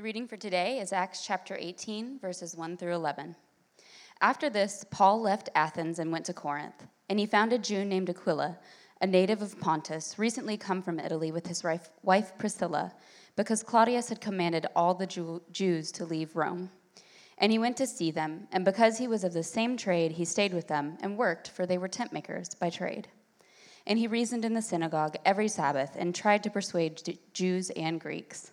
The reading for today is Acts chapter 18, verses 1 through 11. After this, Paul left Athens and went to Corinth, and he found a Jew named Aquila, a native of Pontus, recently come from Italy with his wife Priscilla, because Claudius had commanded all the Jews to leave Rome. And he went to see them, and because he was of the same trade, he stayed with them and worked, for they were tent makers by trade. And he reasoned in the synagogue every Sabbath and tried to persuade Jews and Greeks.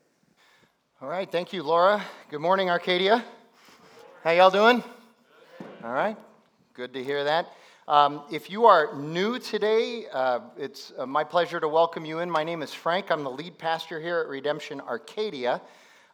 All right, thank you, Laura. Good morning, Arcadia. How y'all doing? All right, good to hear that. Um, if you are new today, uh, it's uh, my pleasure to welcome you in. My name is Frank. I'm the lead pastor here at Redemption Arcadia,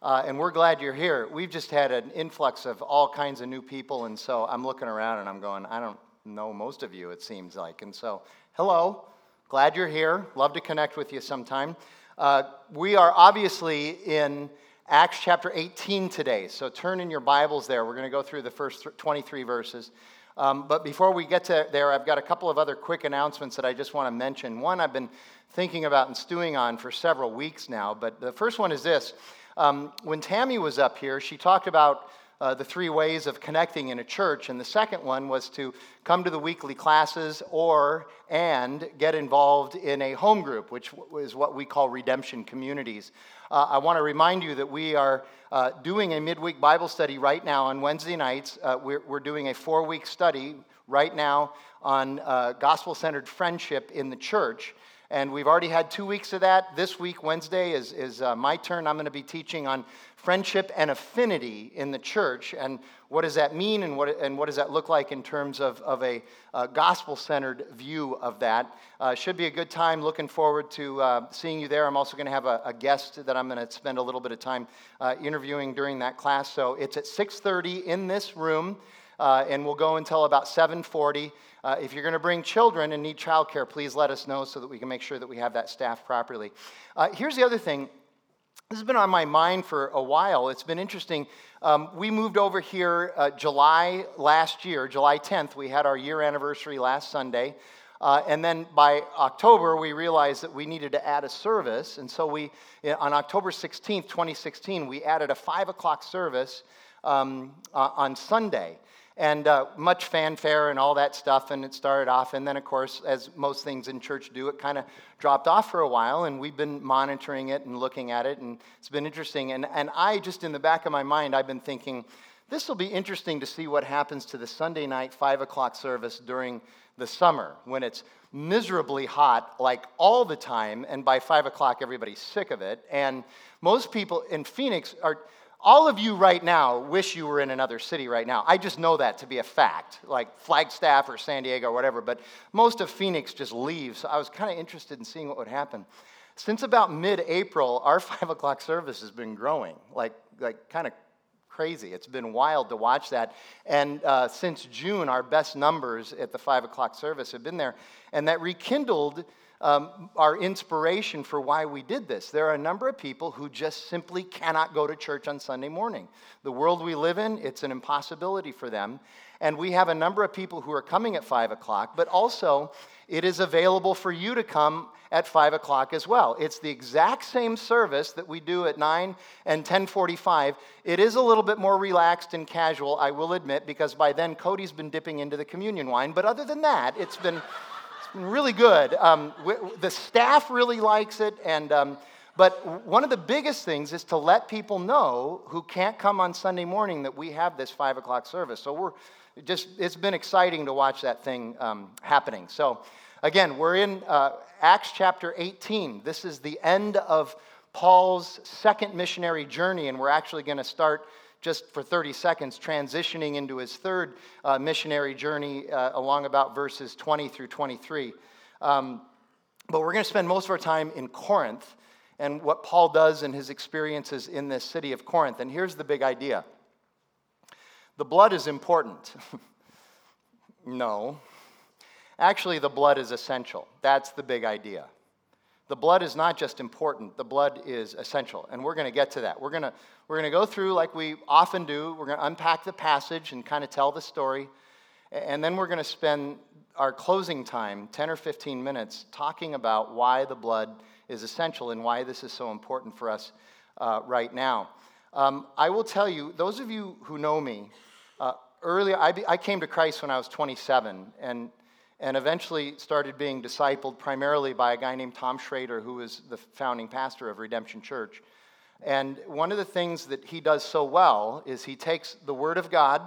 uh, and we're glad you're here. We've just had an influx of all kinds of new people, and so I'm looking around and I'm going, I don't know most of you, it seems like. And so, hello, glad you're here. Love to connect with you sometime. Uh, we are obviously in Acts chapter 18 today. So turn in your Bibles there. We're going to go through the first 23 verses. Um, but before we get to there, I've got a couple of other quick announcements that I just want to mention. One I've been thinking about and stewing on for several weeks now. But the first one is this. Um, when Tammy was up here, she talked about uh, the three ways of connecting in a church, and the second one was to come to the weekly classes or and get involved in a home group, which is what we call redemption communities. Uh, I want to remind you that we are uh, doing a midweek Bible study right now on Wednesday nights. Uh, we're, we're, doing a four-week study right now on uh, gospel-centered friendship in the church. And we've already had two weeks of that. This week, Wednesday, is, is uh, my turn. I'm going to be teaching on friendship and affinity in the church. And what does that mean and what, and what does that look like in terms of, of a uh, gospel centered view of that? Uh, should be a good time. Looking forward to uh, seeing you there. I'm also going to have a, a, guest that I'm going to spend a little bit of time uh, interviewing during that class. So it's at 6:30 in this room. Uh, and we'll go until about 7.40 uh, if you're going to bring children and need childcare please let us know so that we can make sure that we have that staffed properly uh, here's the other thing this has been on my mind for a while. It's been interesting. Um, we moved over here uh, July last year, July 10th. We had our year anniversary last Sunday. Uh, and then by October, we realized that we needed to add a service. And so we, on October 16th, 2016, we added a 5 o'clock service um, uh, on Sunday and uh, much fanfare and all that stuff. And it started off, and then, of course, as most things in church do, it kind of dropped off for a while. And we've been monitoring it and looking at it, and it's been interesting. And, and I, just in the back of my mind, I've been thinking, this will be interesting to see what happens to the Sunday night 5 o'clock service during the summer when it's miserably hot like all the time and by 5 o'clock everybody's sick of it and most people in phoenix are all of you right now wish you were in another city right now. I just know that to be a fact, like Flagstaff or San Diego or whatever, but most of Phoenix just leaves. So I was kind of interested in seeing what would happen. Since about mid April, our 5 o'clock service has been growing, like, like kind of crazy. It's been wild to watch that. And uh, since June, our best numbers at the 5 o'clock service have been there. And that rekindled um, our inspiration for why we did this. There are a number of people who just simply cannot go to church on Sunday morning. The world we live in, it's an impossibility for them. And we have a number of people who are coming at 5 o'clock, but also it is available for you to come at 5 o'clock as well. It's the exact same service that we do at 9 and 1045. It is a little bit more relaxed and casual, I will admit, because by then Cody's been dipping into the communion wine. But other than that, it's been really good. Um, the staff really likes it, and um, but one of the biggest things is to let people know who can't come on Sunday morning that we have this five o'clock service. So we're just it's been exciting to watch that thing um, happening. So, again, we're in uh, Acts chapter 18. This is the end of Paul's second missionary journey, and we're actually going to start just for 30 seconds, transitioning into his third uh, missionary journey uh, along about verses 20 through 23. Um, but we're going to spend most of our time in Corinth and what Paul does and his experiences in this city of Corinth. And here's the big idea the blood is important. no. Actually, the blood is essential. That's the big idea. The blood is not just important, the blood is essential. And we're going to get to that. We're going to, we're going to go through, like we often do, we're going to unpack the passage and kind of tell the story. And then we're going to spend our closing time, 10 or 15 minutes, talking about why the blood is essential and why this is so important for us uh, right now. Um, I will tell you, those of you who know me, uh, earlier, I, be, I came to Christ when I was 27, and and eventually started being discipled primarily by a guy named Tom Shrader, who was the founding pastor of Redemption Church. And one of the things that he does so well is he takes the Word of God,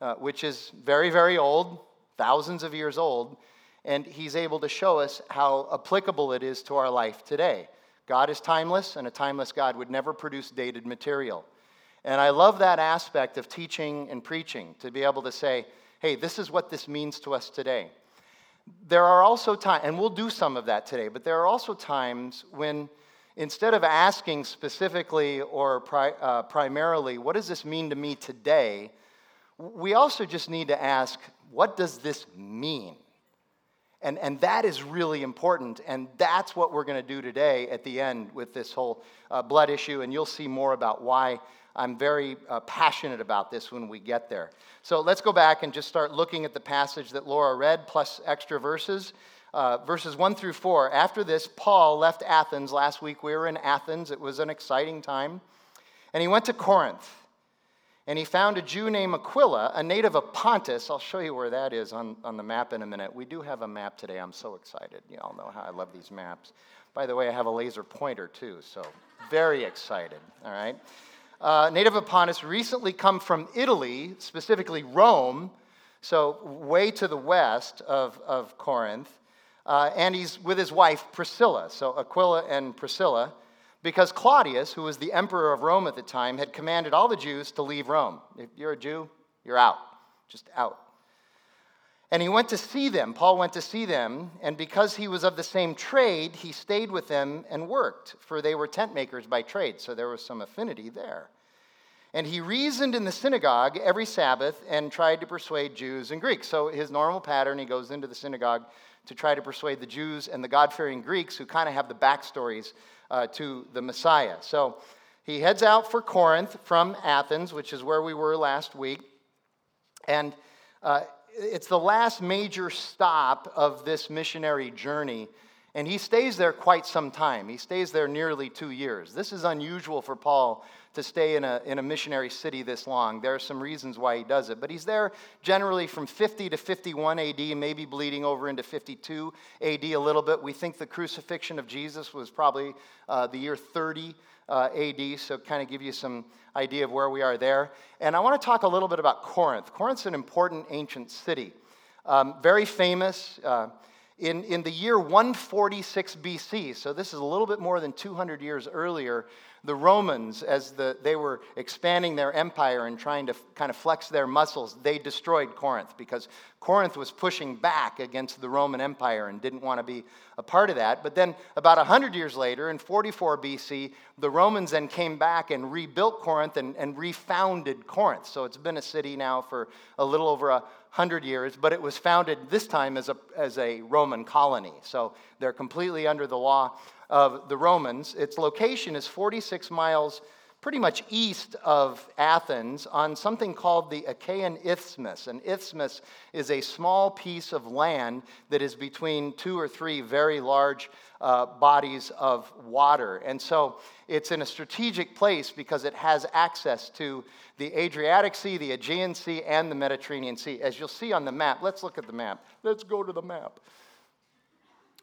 uh, which is very, very old, thousands of years old, and he's able to show us how applicable it is to our life today. God is timeless, and a timeless God would never produce dated material. And I love that aspect of teaching and preaching to be able to say, hey, this is what this means to us today. There are also times, and we'll do some of that today, but there are also times when instead of asking specifically or pri- uh, primarily, what does this mean to me today, we also just need to ask, what does this mean? And, and that is really important, and that's what we're going to do today at the end with this whole uh, blood issue, and you'll see more about why I'm very uh, passionate about this when we get there. So let's go back and just start looking at the passage that Laura read, plus extra verses. Uh, verses 1 through 4. After this, Paul left Athens. Last week we were in Athens. It was an exciting time. And he went to Corinth. And he found a Jew named Aquila, a native of Pontus. I'll show you where that is on, on the map in a minute. We do have a map today. I'm so excited. You all know how I love these maps. By the way, I have a laser pointer too, so very excited. All right uh, native of Pontus, recently come from Italy, specifically Rome, so way to the west of, of Corinth. Uh, and he's with his wife Priscilla, so Aquila and Priscilla, because Claudius, who was the emperor of Rome at the time, had commanded all the Jews to leave Rome. If you're a Jew, you're out, just out. And he went to see them. Paul went to see them, and because he was of the same trade, he stayed with them and worked, for they were tent makers by trade, so there was some affinity there. And he reasoned in the synagogue every Sabbath and tried to persuade Jews and Greeks. So his normal pattern, he goes into the synagogue to try to persuade the Jews and the God fearing Greeks who kind of have the backstories uh, to the Messiah. So he heads out for Corinth from Athens, which is where we were last week. And uh, it's the last major stop of this missionary journey. And he stays there quite some time. He stays there nearly two years. This is unusual for Paul to stay in a, in a missionary city this long. There are some reasons why he does it. But he's there generally from 50 to 51 AD, maybe bleeding over into 52 AD a little bit. We think the crucifixion of Jesus was probably uh, the year 30 uh, AD, so kind of give you some idea of where we are there. And I want to talk a little bit about Corinth. Corinth's an important ancient city, um, very famous. Uh, in, in the year 146 BC, so this is a little bit more than 200 years earlier, the Romans, as the, they were expanding their empire and trying to kind of flex their muscles, they destroyed Corinth because Corinth was pushing back against the Roman Empire and didn't want to be a part of that. But then, about 100 years later, in 44 BC, the Romans then came back and rebuilt Corinth and, and refounded Corinth. So it's been a city now for a little over a hundred years, but it was founded this time as a, as a Roman colony. So they're completely under the law of the Romans. Its location is 46 miles pretty much east of Athens on something called the Achaean Isthmus. An isthmus is a small piece of land that is between two or three very large uh, bodies of water. And so it's in a strategic place because it has access to the Adriatic Sea, the Aegean Sea, and the Mediterranean Sea. As you'll see on the map, let's look at the map. Let's go to the map.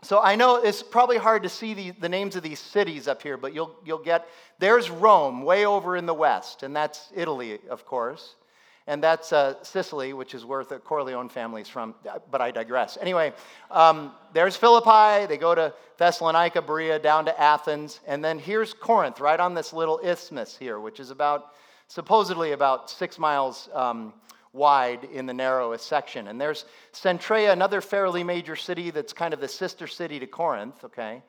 So I know it's probably hard to see the, the names of these cities up here, but you'll, you'll get there's Rome way over in the west, and that's Italy, of course. and that's uh, Sicily, which is where the Corleone family's from, but I digress. Anyway, um, there's Philippi, they go to Thessalonica, Berea, down to Athens, and then here's Corinth, right on this little isthmus here, which is about, supposedly about six miles um, wide in the narrowest section. And there's Cenchrea, another fairly major city that's kind of the sister city to Corinth, okay?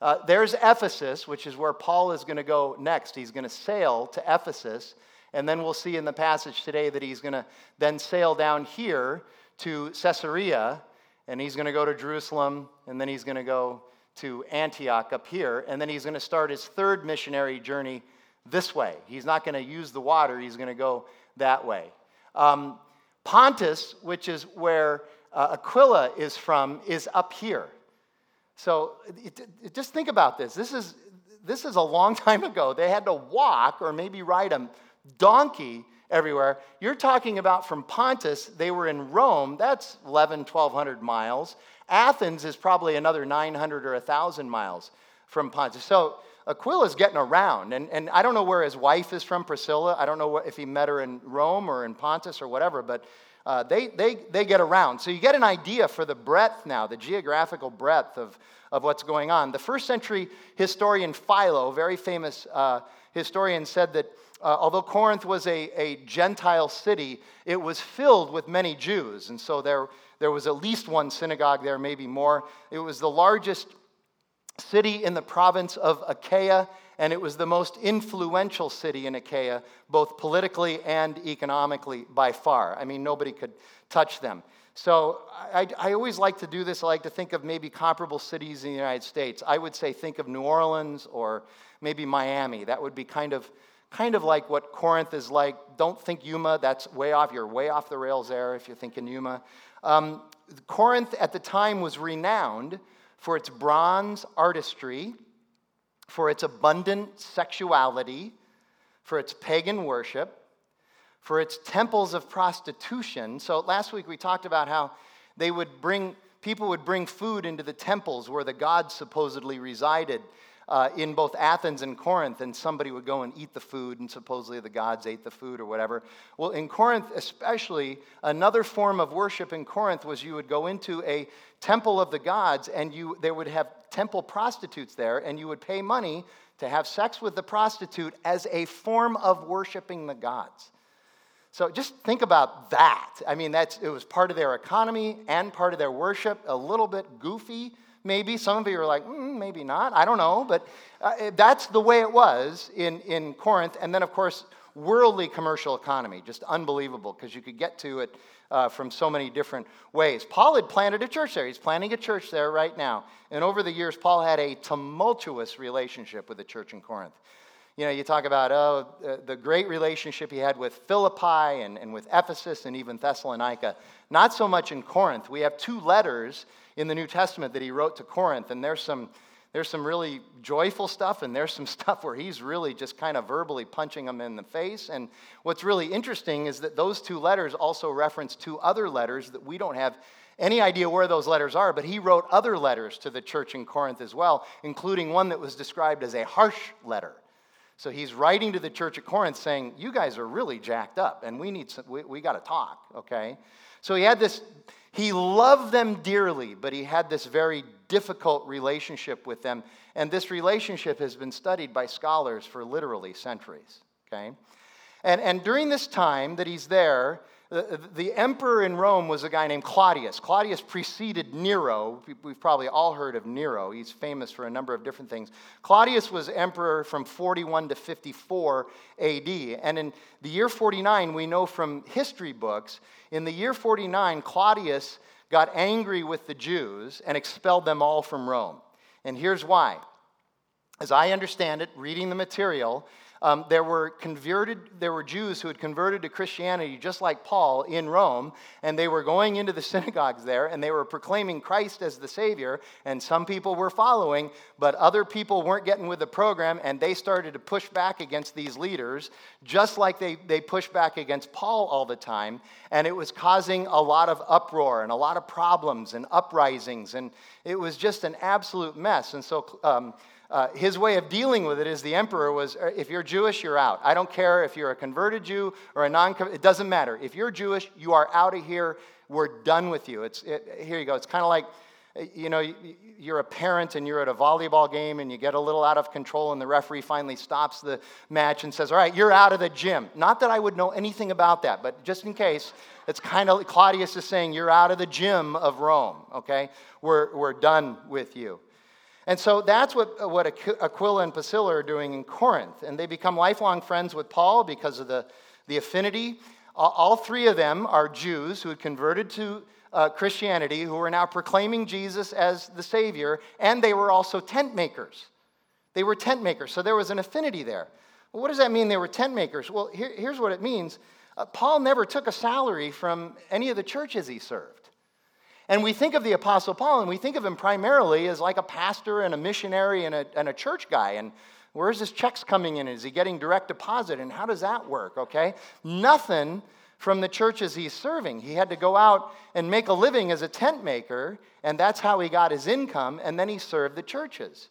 Uh, there's Ephesus, which is where Paul is going to go next. He's going to sail to Ephesus and then we'll see in the passage today that he's going to then sail down here to Caesarea, and he's going to go to Jerusalem, and then he's going to go to Antioch up here, and then he's going to start his third missionary journey this way. He's not going to use the water, he's going to go that way. Um, Pontus, which is where uh, Aquila is from, is up here. So it, it, just think about this. This is, this is a long time ago. They had to walk or maybe ride a donkey everywhere. You're talking about from Pontus, they were in Rome, that's 11, 1200 miles. Athens is probably another 900 or 1,000 miles from Pontus. So Aquila's getting around, and, and I don't know where his wife is from, Priscilla. I don't know if he met her in Rome or in Pontus or whatever, but uh, they, they, they get around. So you get an idea for the breadth now, the geographical breadth of, of what's going on. The first century historian Philo, very famous uh, historian, said that uh, although Corinth was a, a Gentile city, it was filled with many Jews. And so there, there was at least one synagogue there, maybe more. It was the largest city in the province of Achaia, and it was the most influential city in Achaia, both politically and economically by far. I mean, nobody could touch them. So I, I, always like to do this. I like to think of maybe comparable cities in the United States. I would say think of New Orleans or maybe Miami. That would be kind of kind of like what Corinth is like. Don't think Yuma, that's way off. You're way off the rails there if you're thinking Yuma. Um, Corinth at the time was renowned for its bronze artistry, for its abundant sexuality, for its pagan worship, for its temples of prostitution. So last week we talked about how they would bring people would bring food into the temples where the gods supposedly resided uh, in both Athens and Corinth, and somebody would go and eat the food, and supposedly the gods ate the food or whatever. Well, in Corinth, especially, another form of worship in Corinth was you would go into a temple of the gods, and you, they would have temple prostitutes there, and you would pay money to have sex with the prostitute as a form of worshiping the gods. So just think about that. I mean, that's, it was part of their economy and part of their worship, a little bit goofy, maybe. Some of you are like, mm, maybe not. I don't know. But uh, that's the way it was in, in Corinth. And then, of course, worldly commercial economy, just unbelievable because you could get to it uh, from so many different ways. Paul had planted a church there. He's planting a church there right now. And over the years, Paul had a tumultuous relationship with the church in Corinth. You know, you talk about, oh, the great relationship he had with Philippi and, and with Ephesus and even Thessalonica. Not so much in Corinth. We have two letters in the New Testament that he wrote to Corinth, and there's some, there's some really joyful stuff, and there's some stuff where he's really just kind of verbally punching them in the face. And what's really interesting is that those two letters also reference two other letters that we don't have any idea where those letters are, but he wrote other letters to the church in Corinth as well, including one that was described as a harsh letter. So he's writing to the church at Corinth saying, You guys are really jacked up, and we need some, we, we got to talk, okay? So he had this he loved them dearly, but he had this very difficult relationship with them. And this relationship has been studied by scholars for literally centuries. Okay? And, and during this time that he's there, the, the, emperor in Rome was a guy named Claudius. Claudius preceded Nero. We've probably all heard of Nero. He's famous for a number of different things. Claudius was emperor from 41 to 54 AD. And in the year 49, we know from history books, in the year 49, Claudius got angry with the Jews and expelled them all from Rome. And here's why. As I understand it, reading the material, um, there were converted, there were Jews who had converted to Christianity just like Paul in Rome, and they were going into the synagogues there and they were proclaiming Christ as the Savior, and some people were following, but other people weren't getting with the program, and they started to push back against these leaders, just like they, they pushed back against Paul all the time, and it was causing a lot of uproar and a lot of problems and uprisings, and it was just an absolute mess. And so um, uh, his way of dealing with it is the emperor was uh, if you're Jewish, you're out. I don't care if you're a converted Jew or a non it doesn't matter. If you're Jewish, you are out of here. We're done with you. It's, it, here you go. It's kind of like, you know, you're a parent and you're at a volleyball game and you get a little out of control and the referee finally stops the match and says, All right, you're out of the gym. Not that I would know anything about that, but just in case, it's kind of Claudius is saying, You're out of the gym of Rome, okay? We're, we're done with you. And so that's what, what Aquila and Priscilla are doing in Corinth. And they become lifelong friends with Paul because of the, the affinity. All three of them are Jews who had converted to uh, Christianity, who are now proclaiming Jesus as the Savior, and they were also tent makers. They were tent makers, so there was an affinity there. Well, what does that mean they were tent makers? Well, here, here's what it means uh, Paul never took a salary from any of the churches he served. And we think of the Apostle Paul, and we think of him primarily as like a pastor and a missionary and a, and a church guy. And where's his checks coming in? Is he getting direct deposit? And how does that work? Okay? Nothing from the churches he's serving. He had to go out and make a living as a tent maker, and that's how he got his income, and then he served the churches.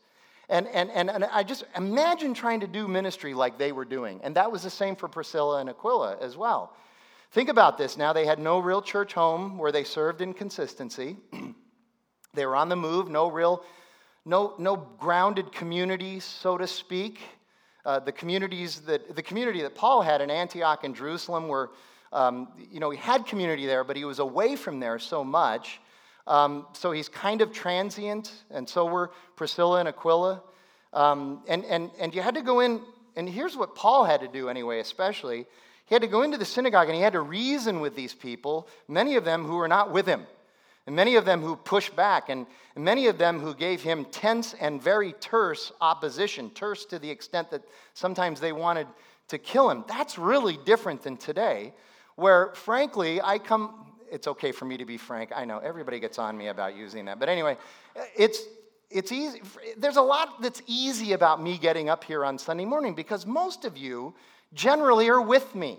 And, and, and, and I just imagine trying to do ministry like they were doing. And that was the same for Priscilla and Aquila as well. Think about this now. They had no real church home where they served in consistency. they were on the move, no real, no, no grounded community, so to speak. Uh, the communities that the community that Paul had in Antioch and Jerusalem were, um, you know, he had community there, but he was away from there so much. Um, so he's kind of transient, and so were Priscilla and Aquila. Um, and, and, and you had to go in, and here's what Paul had to do anyway, especially. He had to go into the synagogue and he had to reason with these people, many of them who were not with him, and many of them who pushed back, and many of them who gave him tense and very terse opposition, terse to the extent that sometimes they wanted to kill him. That's really different than today, where frankly, I come, it's okay for me to be frank. I know everybody gets on me about using that. But anyway, it's it's easy there's a lot that's easy about me getting up here on Sunday morning because most of you generally are with me.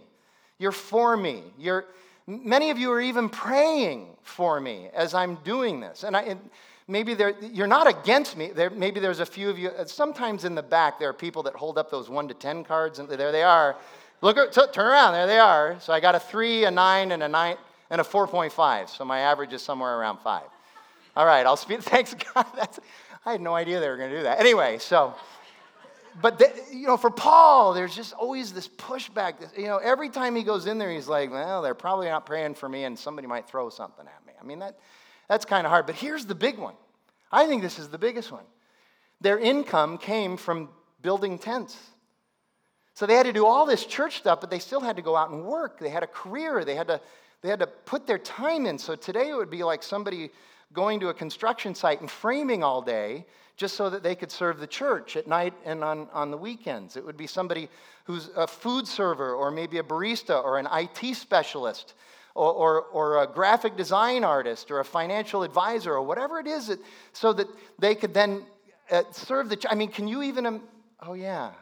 You're for me. You're, many of you are even praying for me as I'm doing this. And, I, and maybe you're not against me. There, maybe there's a few of you. Uh, sometimes in the back, there are people that hold up those 1 to 10 cards, and there they are. Look, turn around. There they are. So I got a 3, a 9, and a 9, and a 4.5. So my average is somewhere around 5. All right, I'll speak. Thanks, God. That's, I had no idea they were going to do that. Anyway, so but you know, for Paul, there's just always this pushback. You know, every time he goes in there, he's like, "Well, they're probably not praying for me, and somebody might throw something at me." I mean, that that's kind of hard. But here's the big one. I think this is the biggest one. Their income came from building tents. So they had to do all this church stuff, but they still had to go out and work. They had a career. They had to they had to put their time in. So today it would be like somebody going to a construction site and framing all day just so that they could serve the church at night and on, on the weekends. It would be somebody who's a food server or maybe a barista or an IT specialist or, or, or a graphic design artist or a financial advisor or whatever it is that, so that they could then uh, serve the church. I mean, can you even, um, oh yeah,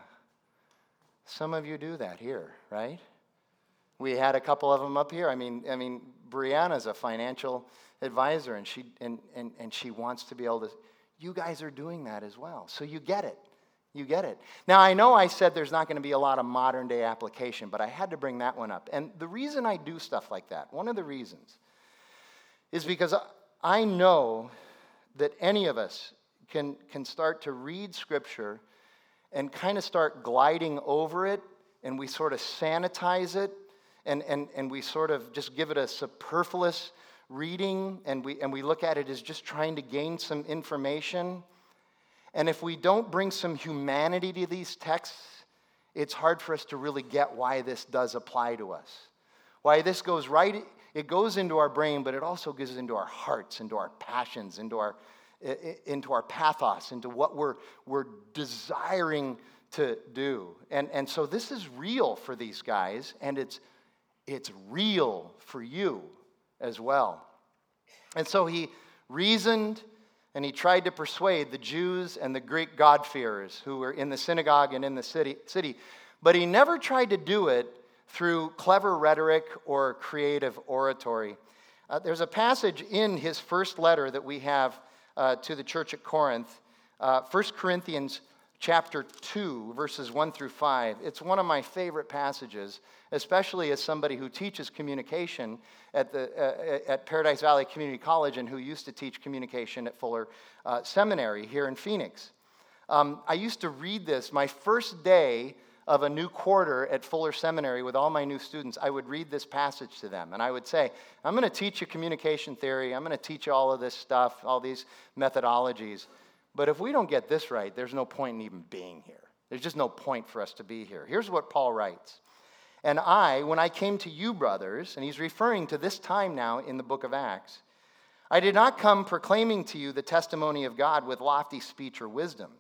some of you do that here, right? We had a couple of them up here. I mean, I mean, Brianna's a financial advisor and she, and, and, and she wants to be able to you guys are doing that as well. So you get it. You get it. Now, I know I said there's not going to be a lot of modern day application, but I had to bring that one up. And the reason I do stuff like that, one of the reasons, is because I know that any of us can, can start to read Scripture and kind of start gliding over it, and we sort of sanitize it, and, and, and we sort of just give it a superfluous reading and we, and we look at it as just trying to gain some information. And if we don't bring some humanity to these texts, it's hard for us to really get why this does apply to us. Why this goes right, it goes into our brain, but it also goes into our hearts, into our passions, into our, into our pathos, into what we're, we're desiring to do. And, and so this is real for these guys, and it's, it's real for you as well. And so he reasoned and he tried to persuade the Jews and the Greek God-fearers who were in the synagogue and in the city, city. But he never tried to do it through clever rhetoric or creative oratory. Uh, there's a passage in his first letter that we have uh, to the church at Corinth, uh, 1 Corinthians chapter 2, verses 1 through 5. It's one of my favorite passages, especially as somebody who teaches communication at, the, uh, at Paradise Valley Community College and who used to teach communication at Fuller uh, Seminary here in Phoenix. Um, I used to read this my first day of a new quarter at Fuller Seminary with all my new students. I would read this passage to them and I would say, I'm going to teach you communication theory, I'm going to teach you all of this stuff, all these methodologies. But if we don't get this right, there's no point in even being here. There's just no point for us to be here. Here's what Paul writes. And I, when I came to you, brothers, and he's referring to this time now in the book of Acts, I did not come proclaiming to you the testimony of God with lofty speech or wisdom.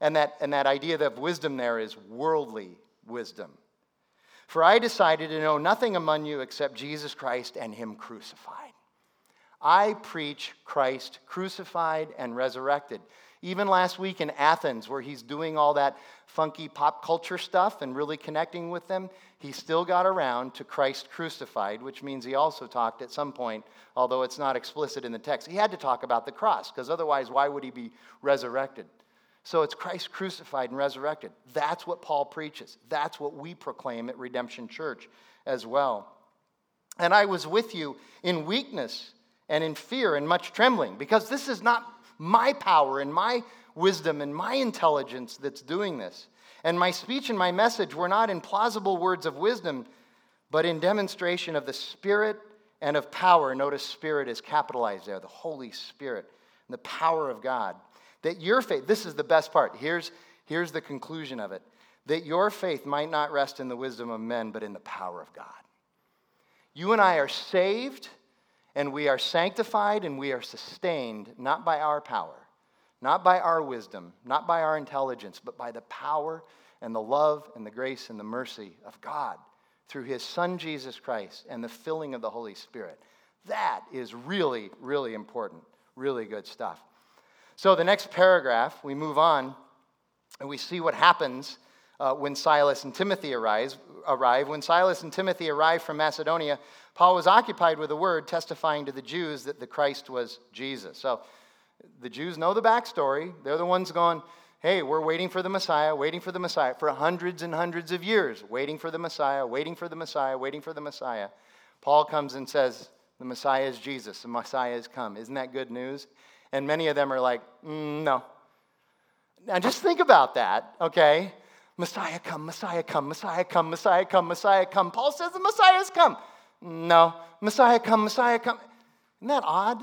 And that, and that idea of wisdom there is worldly wisdom. For I decided to know nothing among you except Jesus Christ and Him crucified. I preach Christ crucified and resurrected. Even last week in Athens, where he's doing all that funky pop culture stuff and really connecting with them, he still got around to Christ crucified, which means he also talked at some point, although it's not explicit in the text. He had to talk about the cross, because otherwise, why would he be resurrected? So it's Christ crucified and resurrected. That's what Paul preaches. That's what we proclaim at Redemption Church as well. And I was with you in weakness and in fear and much trembling, because this is not my power and my wisdom and my intelligence that's doing this. And my speech and my message were not in plausible words of wisdom, but in demonstration of the Spirit and of power. Notice Spirit is capitalized there, the Holy Spirit, and the power of God. That your faith, this is the best part. Here's, here's the conclusion of it that your faith might not rest in the wisdom of men, but in the power of God. You and I are saved and we are sanctified and we are sustained not by our power, not by our wisdom, not by our intelligence, but by the power and the love and the grace and the mercy of God through his Son Jesus Christ and the filling of the Holy Spirit. That is really, really important, really good stuff. So, the next paragraph, we move on and we see what happens uh, when Silas and Timothy arise, arrive. When Silas and Timothy arrived from Macedonia, Paul was occupied with the word testifying to the Jews that the Christ was Jesus. So the Jews know the backstory. They're the ones going, hey, we're waiting for the Messiah, waiting for the Messiah for hundreds and hundreds of years, waiting for the Messiah, waiting for the Messiah, waiting for the Messiah. Paul comes and says, the Messiah is Jesus, the Messiah has come. Isn't that good news? And many of them are like, mm, no. Now just think about that, okay? Messiah come, Messiah come, Messiah come, Messiah come, Messiah come. Paul says the Messiah has come. No, Messiah come, Messiah come. Isn't that odd?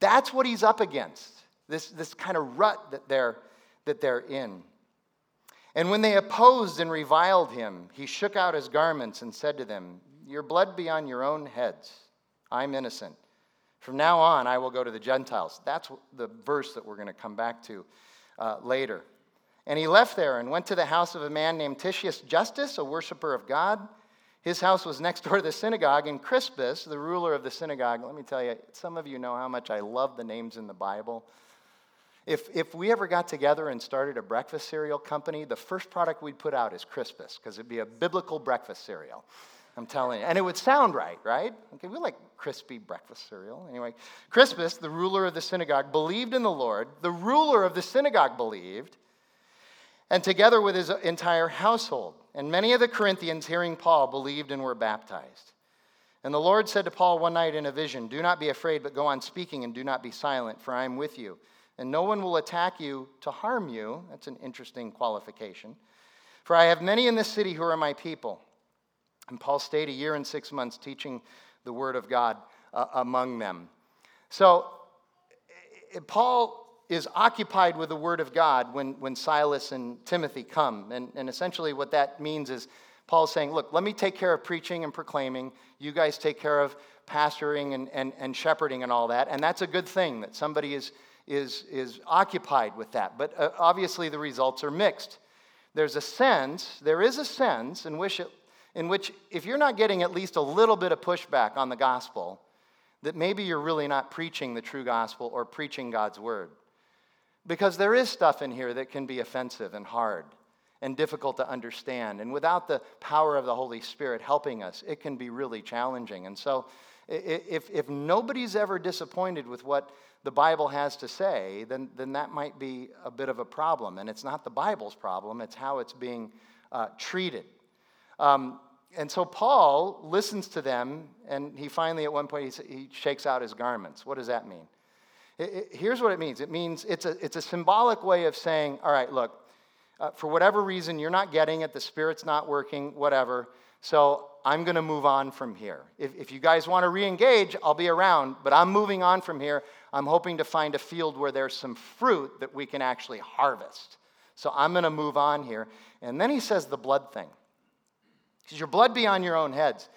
That's what he's up against, this, this kind of rut that they're, that they're in. And when they opposed and reviled him, he shook out his garments and said to them, Your blood be on your own heads. I'm innocent. From now on, I will go to the Gentiles. That's the verse that we're going to come back to uh, later. And he left there and went to the house of a man named Titius Justus, a worshiper of God. His house was next door to the synagogue, and Crispus, the ruler of the synagogue, let me tell you, some of you know how much I love the names in the Bible. If, if we ever got together and started a breakfast cereal company, the first product we'd put out is Crispus, because it'd be a biblical breakfast cereal. I'm telling you. And it would sound right, right? Okay, we like crispy breakfast cereal. Anyway, Crispus, the ruler of the synagogue, believed in the Lord. The ruler of the synagogue believed, and together with his entire household. And many of the Corinthians, hearing Paul, believed and were baptized. And the Lord said to Paul one night in a vision, Do not be afraid, but go on speaking and do not be silent, for I am with you. And no one will attack you to harm you. That's an interesting qualification. For I have many in this city who are my people. And Paul stayed a year and six months teaching the word of God uh, among them. So, Paul is occupied with the Word of God when, when Silas and Timothy come. And, and essentially, what that means is Paul's saying, Look, let me take care of preaching and proclaiming. You guys take care of pastoring and, and, and shepherding and all that. And that's a good thing that somebody is, is, is occupied with that. But uh, obviously, the results are mixed. There's a sense, there is a sense in which, it, in which if you're not getting at least a little bit of pushback on the gospel, that maybe you're really not preaching the true gospel or preaching God's word. Because there is stuff in here that can be offensive and hard and difficult to understand. And without the power of the Holy Spirit helping us, it can be really challenging. And so If, if nobody's ever disappointed with what the Bible has to say, then, then that might be a bit of a problem. And it's not the Bible's problem, it's how it's being uh, treated. Um, and so Paul listens to them, and he finally, at one point, he, he shakes out his garments. What does that mean? It, it, here's what it means it means it's a, it's a symbolic way of saying, all right, look, uh, for whatever reason, you're not getting it, the Spirit's not working, whatever. So I'm going to move on from here. If, if you guys want to re engage, I'll be around, but I'm moving on from here. I'm hoping to find a field where there's some fruit that we can actually harvest. So I'm going to move on here. And then he says the blood thing. Says, Your blood be on your own heads.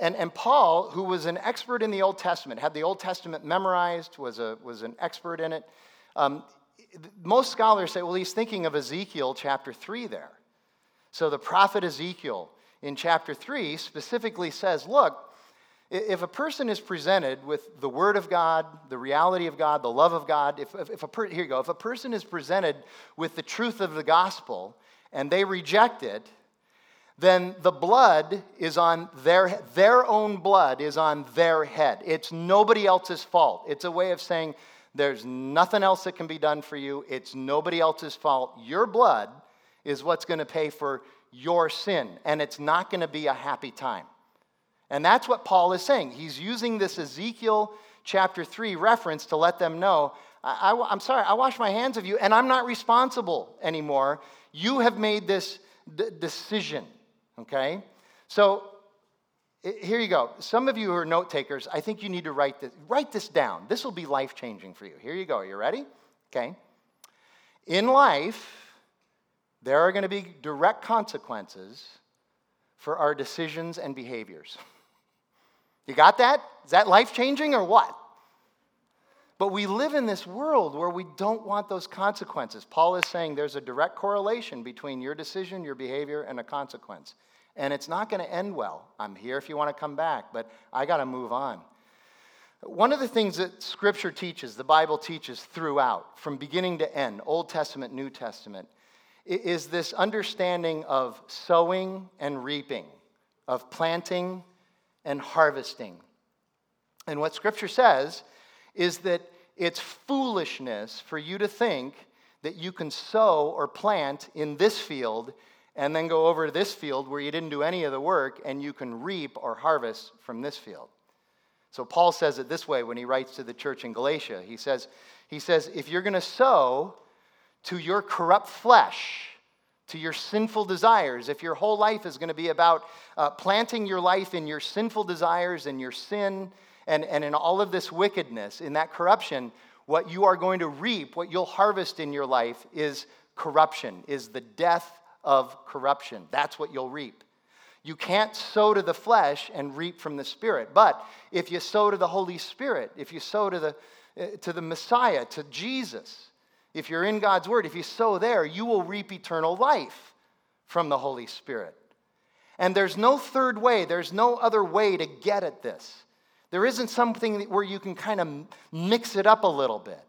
And, and Paul, who was an expert in the Old Testament, had the Old Testament memorized, was, a, was an expert in it. Um, most scholars say, well, he's thinking of Ezekiel chapter 3 there. So the prophet Ezekiel in chapter 3 specifically says, look, if a person is presented with the Word of God, the reality of God, the love of God, if, if, if a per, here you go, if a person is presented with the truth of the gospel and they reject it, then the blood is on their their own blood is on their head. It's nobody else's fault. It's a way of saying there's nothing else that can be done for you. It's nobody else's fault. Your blood is what's going to pay for your sin, and it's not going to be a happy time. And that's what Paul is saying. He's using this Ezekiel chapter 3 reference to let them know I, am sorry, I wash my hands of you, and I'm not responsible anymore. You have made this d- decision, okay? So here you go. Some of you who are note takers, I think you need to write this, write this down. This will be life changing for you. Here you go. Are You ready? Okay. In life, there are going to be direct consequences for our decisions and behaviors. You got that? Is that life changing or what? But we live in this world where we don't want those consequences. Paul is saying there's a direct correlation between your decision, your behavior, and a consequence. And it's not going to end well. I'm here if you want to come back, but I got to move on. One of the things that Scripture teaches, the Bible teaches throughout, from beginning to end, Old Testament, New Testament, is this understanding of sowing and reaping, of planting and harvesting. And what Scripture says is that it's foolishness for you to think that you can sow or plant in this field and then go over to this field where you didn't do any of the work and you can reap or harvest from this field. So Paul says it this way when he writes to the church in Galatia. He says, he says if you're going to sow to your corrupt flesh, to your sinful desires, if your whole life is going to be about uh, planting your life in your sinful desires and your sin and, and in all of this wickedness, in that corruption, what you are going to reap, what you'll harvest in your life is corruption, is the death of corruption. That's what you'll reap. You can't sow to the flesh and reap from the Spirit. But if you sow to the Holy Spirit, if you sow to the, uh, to the Messiah, to Jesus, if you're in God's Word, if you sow there, you will reap eternal life from the Holy Spirit. And there's no third way, there's no other way to get at this. There isn't something where you can kind of mix it up a little bit.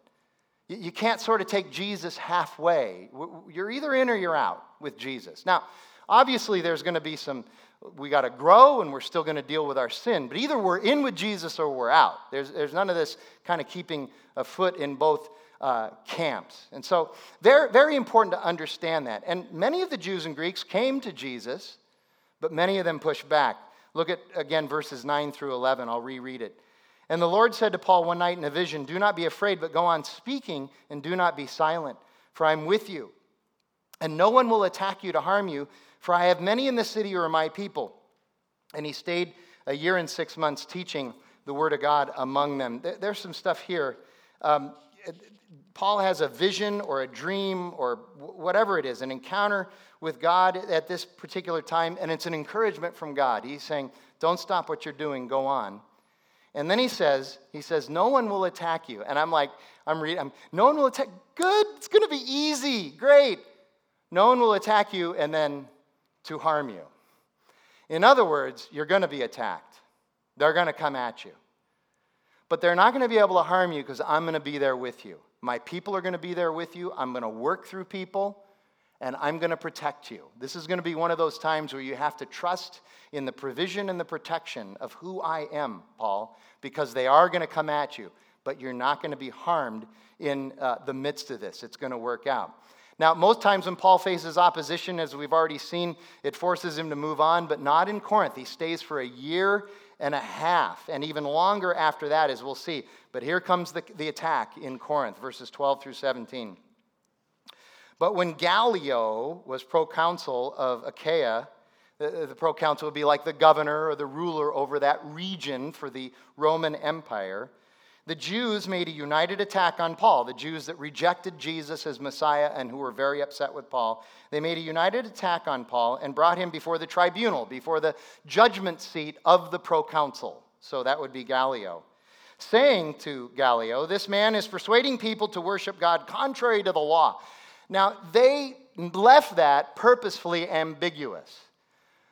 You can't sort of take Jesus halfway. You're either in or you're out with Jesus. Now, obviously, there's going to be some, we got to grow and we're still going to deal with our sin. But either we're in with Jesus or we're out. There's, there's none of this kind of keeping a foot in both uh, camps. And so, very, very important to understand that. And many of the Jews and Greeks came to Jesus, but many of them pushed back. Look at, again, verses 9 through 11. I'll reread it. And the Lord said to Paul one night in a vision, Do not be afraid, but go on speaking, and do not be silent, for I am with you. And no one will attack you to harm you, for I have many in the city who are my people. And he stayed a year and six months teaching the word of God among them. There's some stuff here. Um, Paul has a vision or a dream or whatever it is, an encounter with God at this particular time, and it's an encouragement from God. He's saying, Don't stop what you're doing, go on. And then he says, he says, no one will attack you. And I'm like, I'm reading, no one will attack. Good, it's going to be easy, great. No one will attack you and then to harm you. In other words, you're going to be attacked. They're going to come at you. But they're not going to be able to harm you because I'm going to be there with you. My people are going to be there with you. I'm going to work through people, and I'm going to protect you. This is going to be one of those times where you have to trust in the provision and the protection of who I am, Paul, because they are going to come at you, but you're not going to be harmed in uh, the midst of this. It's going to work out. Now, most times when Paul faces opposition, as we've already seen, it forces him to move on, but not in Corinth. He stays for a year and a half, and even longer after that, as we'll see. But here comes the, the attack in Corinth, verses 12 through 17. But when Gallio was proconsul of Achaia, the, the proconsul would be like the governor or the ruler over that region for the Roman Empire. The Jews made a united attack on Paul, the Jews that rejected Jesus as Messiah and who were very upset with Paul. They made a united attack on Paul and brought him before the tribunal, before the judgment seat of the proconsul. So that would be Gallio. Saying to Gallio, This man is persuading people to worship God contrary to the law. Now, they left that purposefully ambiguous.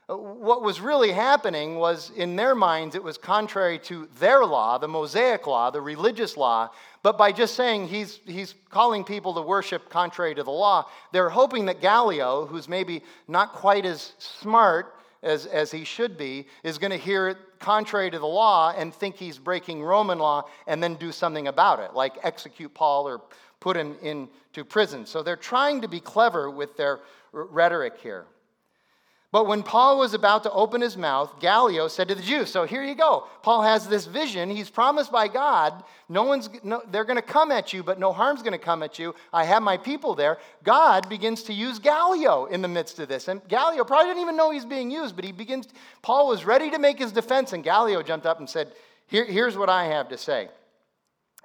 What was really happening was, in their minds, it was contrary to their law, the Mosaic law, the religious law. But by just saying he's, he's calling people to worship contrary to the law, they're hoping that Gallio, who's maybe not quite as smart as, as he should be, is going to hear it contrary to the law and think he's breaking Roman law and then do something about it, like execute Paul or put him into prison. So they're trying to be clever with their rhetoric here. But when Paul was about to open his mouth, Gallio said to the Jews, So here you go. Paul has this vision. He's promised by God, no one's, no, they're going to come at you, but no harm's going to come at you. I have my people there. God begins to use Gallio in the midst of this. And Gallio probably didn't even know he's being used, but he begins, Paul was ready to make his defense, and Gallio jumped up and said, here, Here's what I have to say.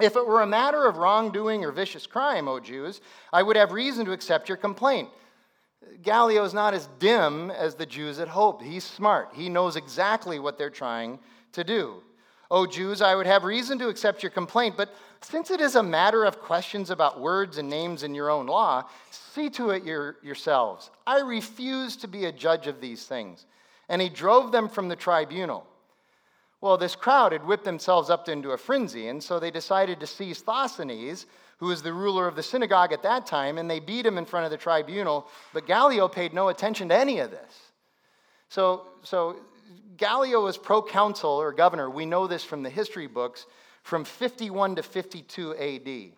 If it were a matter of wrongdoing or vicious crime, O Jews, I would have reason to accept your complaint. Gallio is not as dim as the Jews had hoped. He's smart. He knows exactly what they're trying to do. O Jews, I would have reason to accept your complaint, but since it is a matter of questions about words and names in your own law, see to it your, yourselves. I refuse to be a judge of these things. And he drove them from the tribunal. Well, this crowd had whipped themselves up into a frenzy, and so they decided to seize Sosthenes, who was the ruler of the synagogue at that time, and they beat him in front of the tribunal. But Gallio paid no attention to any of this. So, so Gallio was proconsul or governor. We know this from the history books from 51 to 52 AD.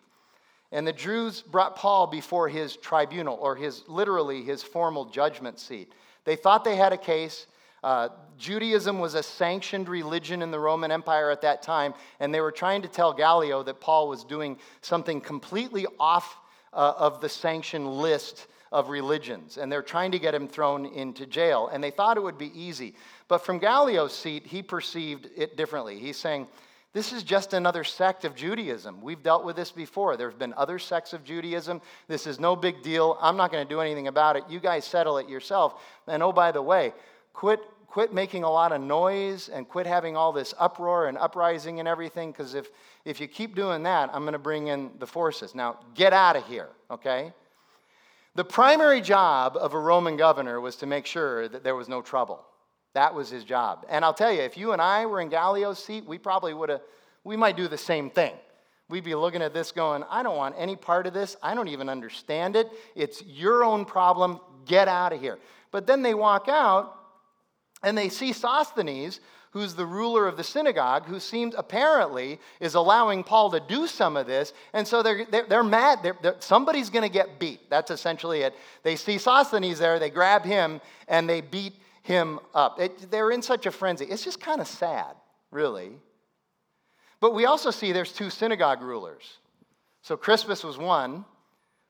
And the Jews brought Paul before his tribunal, or his literally his formal judgment seat. They thought they had a case. Uh, Judaism was a sanctioned religion in the Roman Empire at that time, and they were trying to tell Gallio that Paul was doing something completely off uh, of the sanctioned list of religions, and they're trying to get him thrown into jail. And they thought it would be easy. But from Gallio's seat, he perceived it differently. He's saying, this is just another sect of Judaism. We've dealt with this before. There have been other sects of Judaism. This is no big deal. I'm not going to do anything about it. You guys settle it yourself. And oh, by the way, quit quit making a lot of noise and quit having all this uproar and uprising and everything, because if, if you keep doing that, I'm going to bring in the forces. Now, get out of here, okay? The primary job of a Roman governor was to make sure that there was no trouble. That was his job. And I'll tell you, if you and I were in Gallio's seat, we probably would have, we might do the same thing. We'd be looking at this going, I don't want any part of this. I don't even understand it. It's your own problem. Get out of here. But then they walk out and they see Sosthenes, who's the ruler of the synagogue, who seems apparently is allowing Paul to do some of this. And so they're, they're, they're mad. They're, they're, somebody's going to get beat. That's essentially it. They see Sosthenes there, they grab him, and they beat him up. It, they're in such a frenzy. It's just kind of sad, really. But we also see there's two synagogue rulers. So Crispus was one,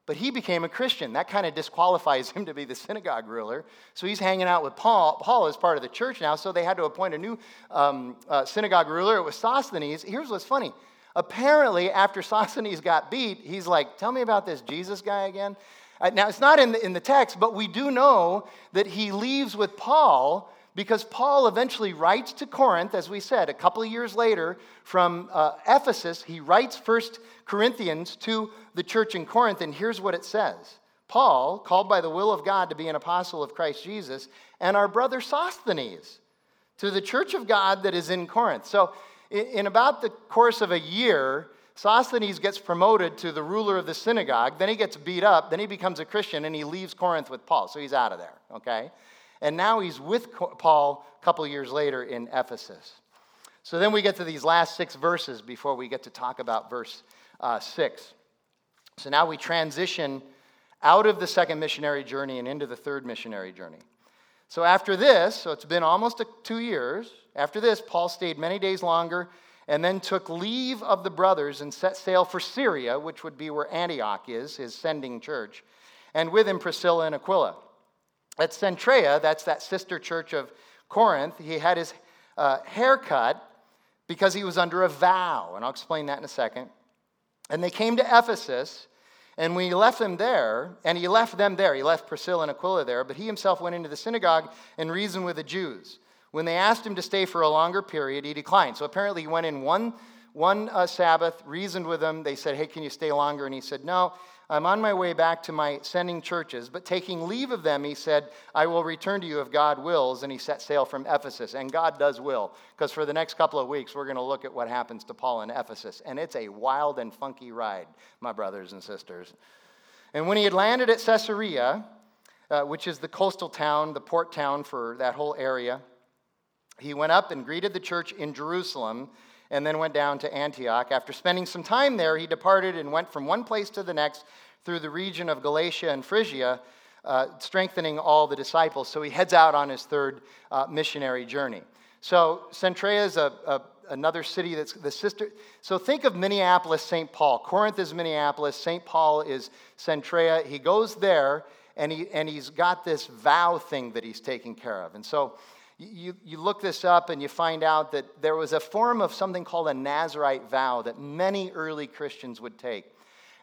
but he became a Christian. That kind of disqualifies him to be the synagogue ruler. So he's hanging out with Paul. Paul is part of the church now, so they had to appoint a new um, uh, synagogue ruler. It was Sosthenes. Here's what's funny. Apparently, after Sosthenes got beat, he's like, Tell me about this Jesus guy again. Uh, now, it's not in the, in the text, but we do know that he leaves with Paul because Paul eventually writes to Corinth, as we said, a couple of years later from uh, Ephesus. He writes First Corinthians to the church in Corinth, and here's what it says Paul, called by the will of God to be an apostle of Christ Jesus, and our brother Sosthenes to the church of God that is in Corinth. So, in about the course of a year, Sosthenes gets promoted to the ruler of the synagogue, then he gets beat up, then he becomes a Christian, and he leaves Corinth with Paul. So he's out of there, okay? And now he's with Paul a couple years later in Ephesus. So then we get to these last six verses before we get to talk about verse uh, six. So now we transition out of the second missionary journey and into the third missionary journey. So after this, so it's been almost two years, after this, Paul stayed many days longer and then took leave of the brothers and set sail for Syria, which would be where Antioch is, his sending church, and with him Priscilla and Aquila. At Cenchrea, that's that sister church of Corinth, he had his uh, hair cut because he was under a vow, and I'll explain that in a second. And they came to Ephesus, and he left them there, and he left them there, he left Priscilla and Aquila there, but he himself went into the synagogue and reasoned with the Jews. When they asked him to stay for a longer period, he declined. So apparently he went in one, one uh, Sabbath, reasoned with them. They said, Hey, can you stay longer? And he said, No, I'm on my way back to my sending churches. But taking leave of them, he said, I will return to you if God wills. And he set sail from Ephesus. And God does will, because for the next couple of weeks, we're going to look at what happens to Paul in Ephesus. And it's a wild and funky ride, my brothers and sisters. And when he had landed at Caesarea, uh, which is the coastal town, the port town for that whole area, he went up and greeted the church in Jerusalem and then went down to Antioch. After spending some time there, he departed and went from one place to the next through the region of Galatia and Phrygia, uh, strengthening all the disciples. So he heads out on his third uh, missionary journey. So Cenchrea is a, a, another city that's the sister. So think of Minneapolis, St. Paul. Corinth is Minneapolis, St. Paul is Cenchrea. He goes there and, he, and he's got this vow thing that he's taking care of. And so you, you look this up and you find out that there was a form of something called a Nazarite vow that many early Christians would take.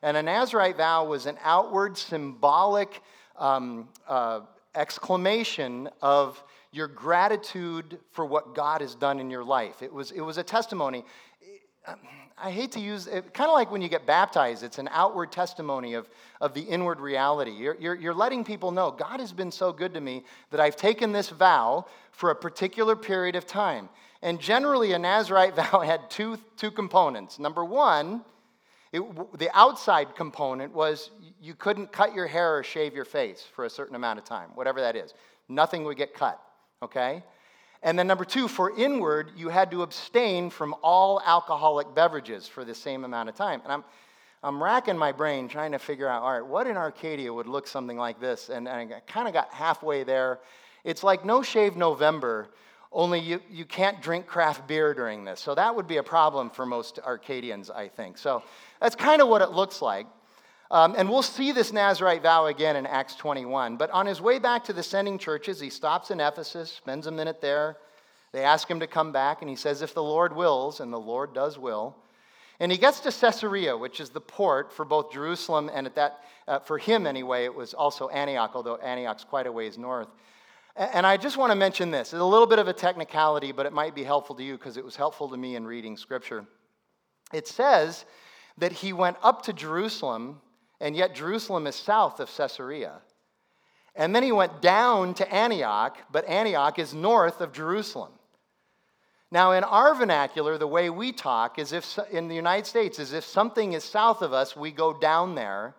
And a Nazarite vow was an outward symbolic um, uh, exclamation of your gratitude for what God has done in your life. It was, it was a testimony. I hate to use it, kind of like when you get baptized, it's an outward testimony of, of the inward reality. You're, you're, you're letting people know God has been so good to me that I've taken this vow for a particular period of time. And generally, a Nazarite vow had two, two components. Number one, it, the outside component was you couldn't cut your hair or shave your face for a certain amount of time, whatever that is. Nothing would get cut, okay? And then, number two, for inward, you had to abstain from all alcoholic beverages for the same amount of time. And I'm, I'm racking my brain trying to figure out, all right, what in Arcadia would look something like this? And, and I kind of got halfway there. It's like No Shave November, only you, you can't drink craft beer during this. So that would be a problem for most Arcadians, I think. So that's kind of what it looks like. Um, and we'll see this Nazarite vow again in Acts 21. But on his way back to the sending churches, he stops in Ephesus, spends a minute there. They ask him to come back, and he says, If the Lord wills, and the Lord does will. And he gets to Caesarea, which is the port for both Jerusalem and at that, uh, for him anyway, it was also Antioch, although Antioch's quite a ways north. And I just want to mention this. It's a little bit of a technicality, but it might be helpful to you because it was helpful to me in reading scripture. It says that he went up to Jerusalem and yet Jerusalem is south of Caesarea. And then he went down to Antioch, but Antioch is north of Jerusalem. Now, in our vernacular, the way we talk is if in the United States is if something is south of us, we go down there,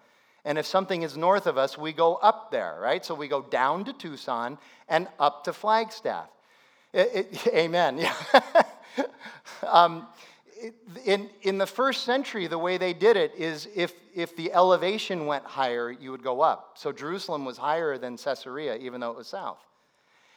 and if something is north of us, we go up there, right? So we go down to Tucson and up to Flagstaff. It, it, amen. Yeah. um, in, in the first century, the way they did it is if, if the elevation went higher, you would go up. So Jerusalem was higher than Caesarea, even though it was south.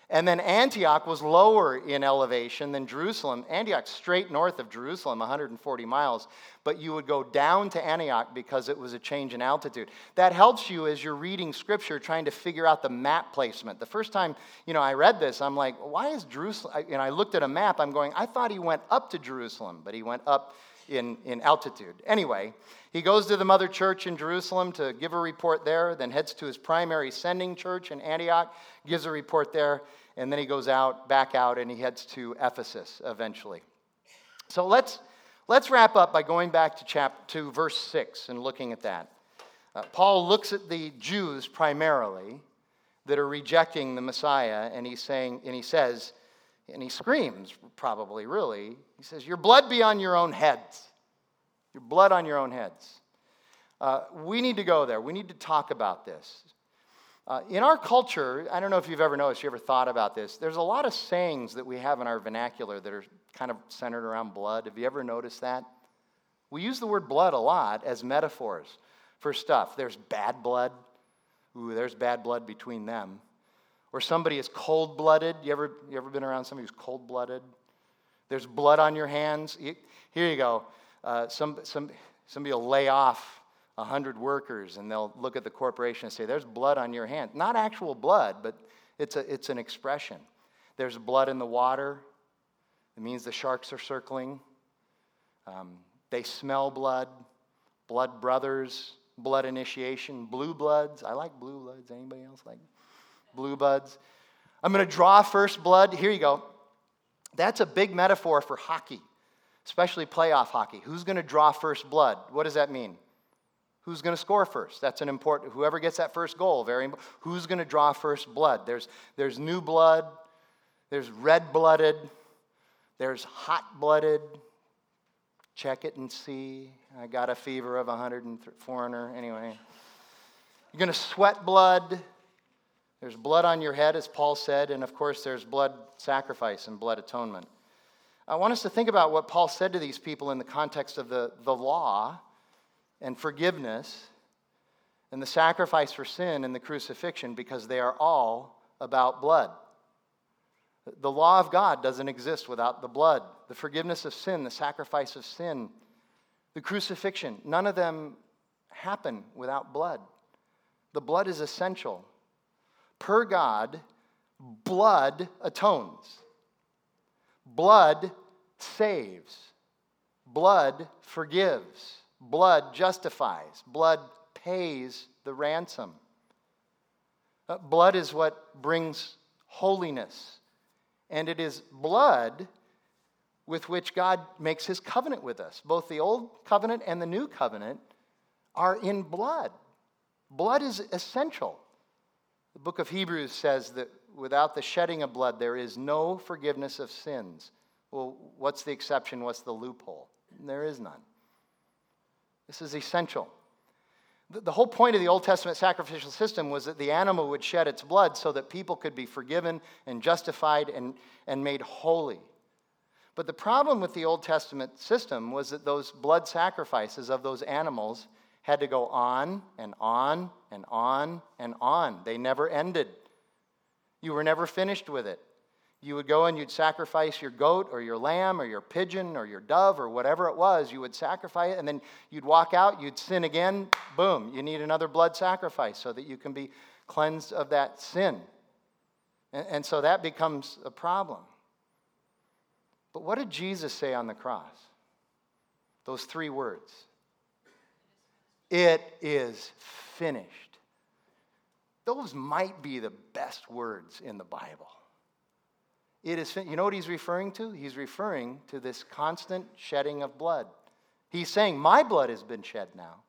And then Antioch was lower in elevation than Jerusalem. Antioch straight north of Jerusalem, 140 miles, but you would go down to Antioch because it was a change in altitude. That helps you as you're reading scripture trying to figure out the map placement. The first time, you know, I read this, I'm like, why is Jerusalem and I looked at a map, I'm going, I thought he went up to Jerusalem, but he went up in, in altitude. Anyway, he goes to the mother church in Jerusalem to give a report there, then heads to his primary sending church in Antioch, gives a report there, and then he goes out, back out, and he heads to Ephesus eventually. So let's, let's wrap up by going back to, chapter, to verse 6 and looking at that. Uh, Paul looks at the Jews primarily that are rejecting the Messiah, and he's saying, and he says, and he screams, probably, really. He says, Your blood be on your own heads. Your blood on your own heads. Uh, we need to go there. We need to talk about this. Uh, in our culture, I don't know if you've ever noticed, you ever thought about this, there's a lot of sayings that we have in our vernacular that are kind of centered around blood. Have you ever noticed that? We use the word blood a lot as metaphors for stuff. There's bad blood. Ooh, there's bad blood between them. Or somebody is cold blooded. You ever, you ever been around somebody who's cold blooded? There's blood on your hands. Here you go. Uh, some, some, somebody will lay off 100 workers and they'll look at the corporation and say, There's blood on your hand. Not actual blood, but it's, a, it's an expression. There's blood in the water. It means the sharks are circling. Um, they smell blood. Blood brothers, blood initiation, blue bloods. I like blue bloods. Anybody else like blue bloods? I'm going to draw first blood. Here you go. That's a big metaphor for hockey, especially playoff hockey. Who's going to draw first blood? What does that mean? Who's going to score first? That's an important, whoever gets that first goal, very. Who's going to draw first blood? There's, there's new blood, there's red blooded, there's hot blooded. Check it and see. I got a fever of 100 and foreigner. Anyway, you're going to sweat blood. There's blood on your head, as Paul said, and of course, there's blood sacrifice and blood atonement. I want us to think about what Paul said to these people in the context of the, the law and forgiveness and the sacrifice for sin and the crucifixion because they are all about blood. The law of God doesn't exist without the blood. The forgiveness of sin, the sacrifice of sin, the crucifixion, none of them happen without blood. The blood is essential. Per God, blood atones, blood saves, blood forgives. Blood justifies, blood pays the ransom. Uh, blood is what brings holiness, and it is blood with which God makes his covenant with us. Both the old covenant and the new covenant are in blood. Blood is essential. The book of Hebrews says that without the shedding of blood, there is no forgiveness of sins. Well, what's the exception? What's the loophole? There is none. This is essential. The whole point of the Old Testament sacrificial system was that the animal would shed its blood so that people could be forgiven and justified and, and made holy. But the problem with the Old Testament system was that those blood sacrifices of those animals had to go on and on and on and on. They never ended. You were never finished with it you would go and you'd sacrifice your goat or your lamb or your pigeon or your dove or whatever it was. You would sacrifice it, and then you'd walk out, you'd sin again. Boom, you need another blood sacrifice so that you can be cleansed of that sin. And, and so that becomes a problem. But what did Jesus say on the cross? Those three words It is finished. Those might be the best words in the Bible. It is, you know what he's referring to? He's referring to this constant shedding of blood. He's saying, My blood has been shed now,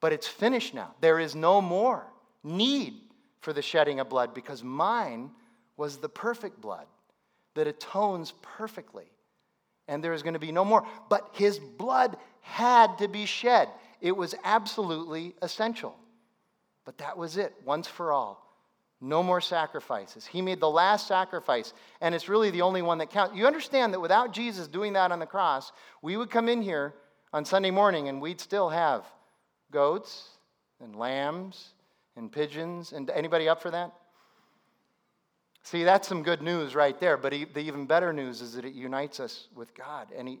but it's finished now. There is no more need for the shedding of blood because mine was the perfect blood that atones perfectly. And there is going to be no more. But his blood had to be shed, it was absolutely essential. But that was it, once for all. No more sacrifices. He made the last sacrifice, and it's really the only one that counts. You understand that without Jesus doing that on the cross, we would come in here on Sunday morning and we'd still have goats and lambs and pigeons. And anybody up for that? See, that's some good news right there. But the even better news is that it unites us with God. And he,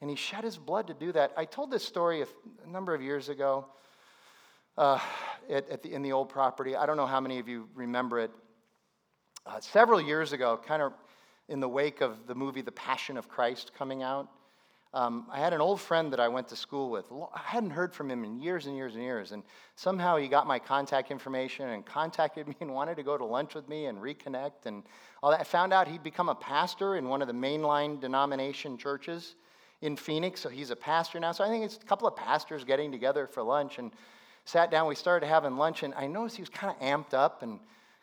and he shed his blood to do that. I told this story a, a number of years ago uh, at, at the, in the old property. I don't know how many of you remember it. Uh, several years ago, kind of in the wake of the movie The Passion of Christ coming out, um, I had an old friend that I went to school with. I hadn't heard from him in years and years and years. And somehow he got my contact information and contacted me and wanted to go to lunch with me and reconnect and all that. I found out he'd become a pastor in one of the mainline denomination churches in Phoenix. So he's a pastor now. So I think it's a couple of pastors getting together for lunch. And sat down, we started having lunch, and I noticed he was kind of amped up and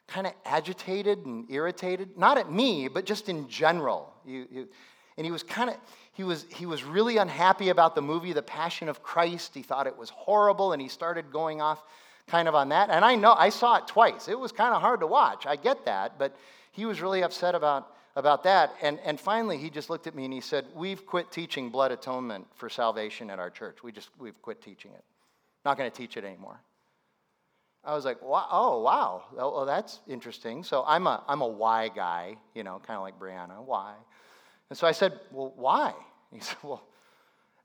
kind of agitated and irritated. Not at me, but just in general. and he was kind of, he was, he was really unhappy about the movie The Passion of Christ. He thought it was horrible, and he started going off kind of on that. And I know, I saw it twice. It was kind of hard to watch. I get that, but he was really upset about, about that. And, and finally, he just looked at me and he said, We've quit teaching blood atonement for salvation at our church. We just, we've quit teaching it. Not going to teach it anymore. I was like, wow, oh, wow. Well, that's interesting. So I'm a, I'm a why guy, you know, kind of like Brianna. Why? And so I said, well, why? He said, well,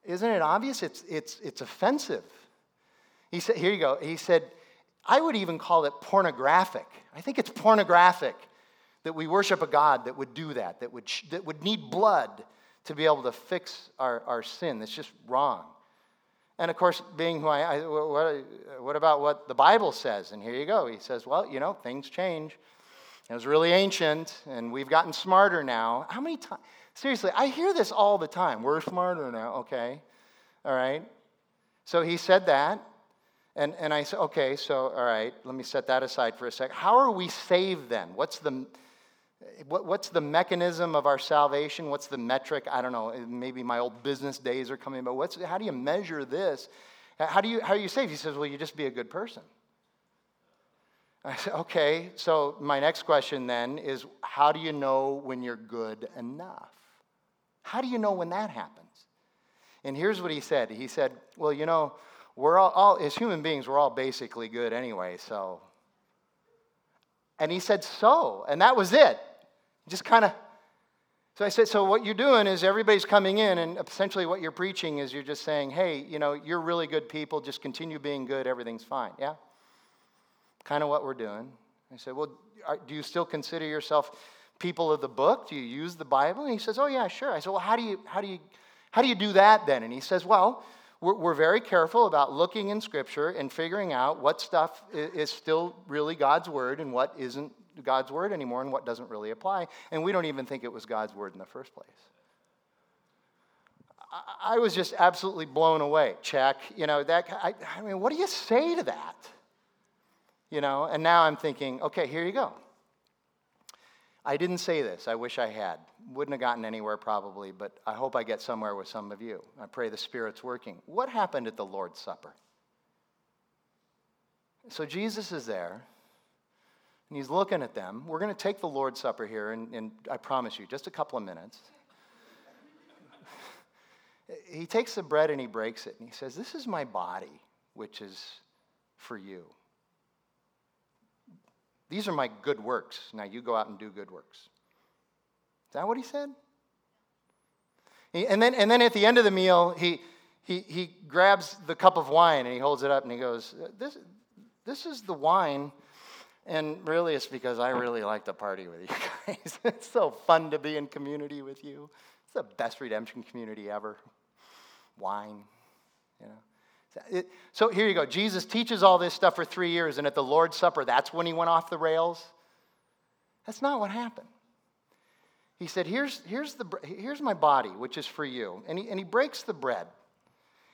isn't it obvious? It's, it's, it's offensive. He said, here you go. He said, I would even call it pornographic. I think it's pornographic that we worship a God that would do that, that would, that would need blood to be able to fix our, our sin. That's just wrong. And of course, being who I, I what, what about what the Bible says? And here you go. He says, well, you know, things change. It was really ancient, and we've gotten smarter now. How many times? Seriously, I hear this all the time. We're smarter now, okay? All right. So he said that. And, and I said, okay, so, all right, let me set that aside for a sec. How are we saved then? What's the, what, what's the mechanism of our salvation? What's the metric? I don't know. Maybe my old business days are coming, but what's, how do you measure this? How, do you, how are you saved? He says, Well, you just be a good person. I said, Okay, so my next question then is how do you know when you're good enough? How do you know when that happens? And here's what he said He said, Well, you know, we're all, all as human beings, we're all basically good anyway, so. And he said, So. And that was it. Just kind of. So I said, so what you're doing is everybody's coming in, and essentially what you're preaching is you're just saying, hey, you know, you're really good people, just continue being good, everything's fine. Yeah? Kind of what we're doing. I said, well, do you still consider yourself people of the book? Do you use the Bible? And he says, oh, yeah, sure. I said, well, how do you, how do you, how do, you do that then? And he says, well, we're, we're very careful about looking in Scripture and figuring out what stuff is still really God's Word and what isn't God's word anymore and what doesn't really apply. And we don't even think it was God's word in the first place. I, was just absolutely blown away. Check. You know, that, I, I mean, what do you say to that? You know, and now I'm thinking, okay, here you go. I didn't say this. I wish I had. Wouldn't have gotten anywhere probably, but I hope I get somewhere with some of you. I pray the Spirit's working. What happened at the Lord's Supper? So Jesus is there and he's looking at them. We're going to take the Lord's Supper here, and, and I promise you, just a couple of minutes. he takes the bread and he breaks it, and he says, This is my body, which is for you. These are my good works. Now you go out and do good works. Is that what he said? and, then, and then at the end of the meal, he, he, he grabs the cup of wine and he holds it up and he goes, This, this is the wine and really, it's because I really like to party with you guys. it's so fun to be in community with you. It's the best redemption community ever. Wine, you know. It, so here you go. Jesus teaches all this stuff for three years, and at the Lord's Supper, that's when he went off the rails. That's not what happened. He said, Here's, here's, the, here's my body, which is for you. And he, and he breaks the bread.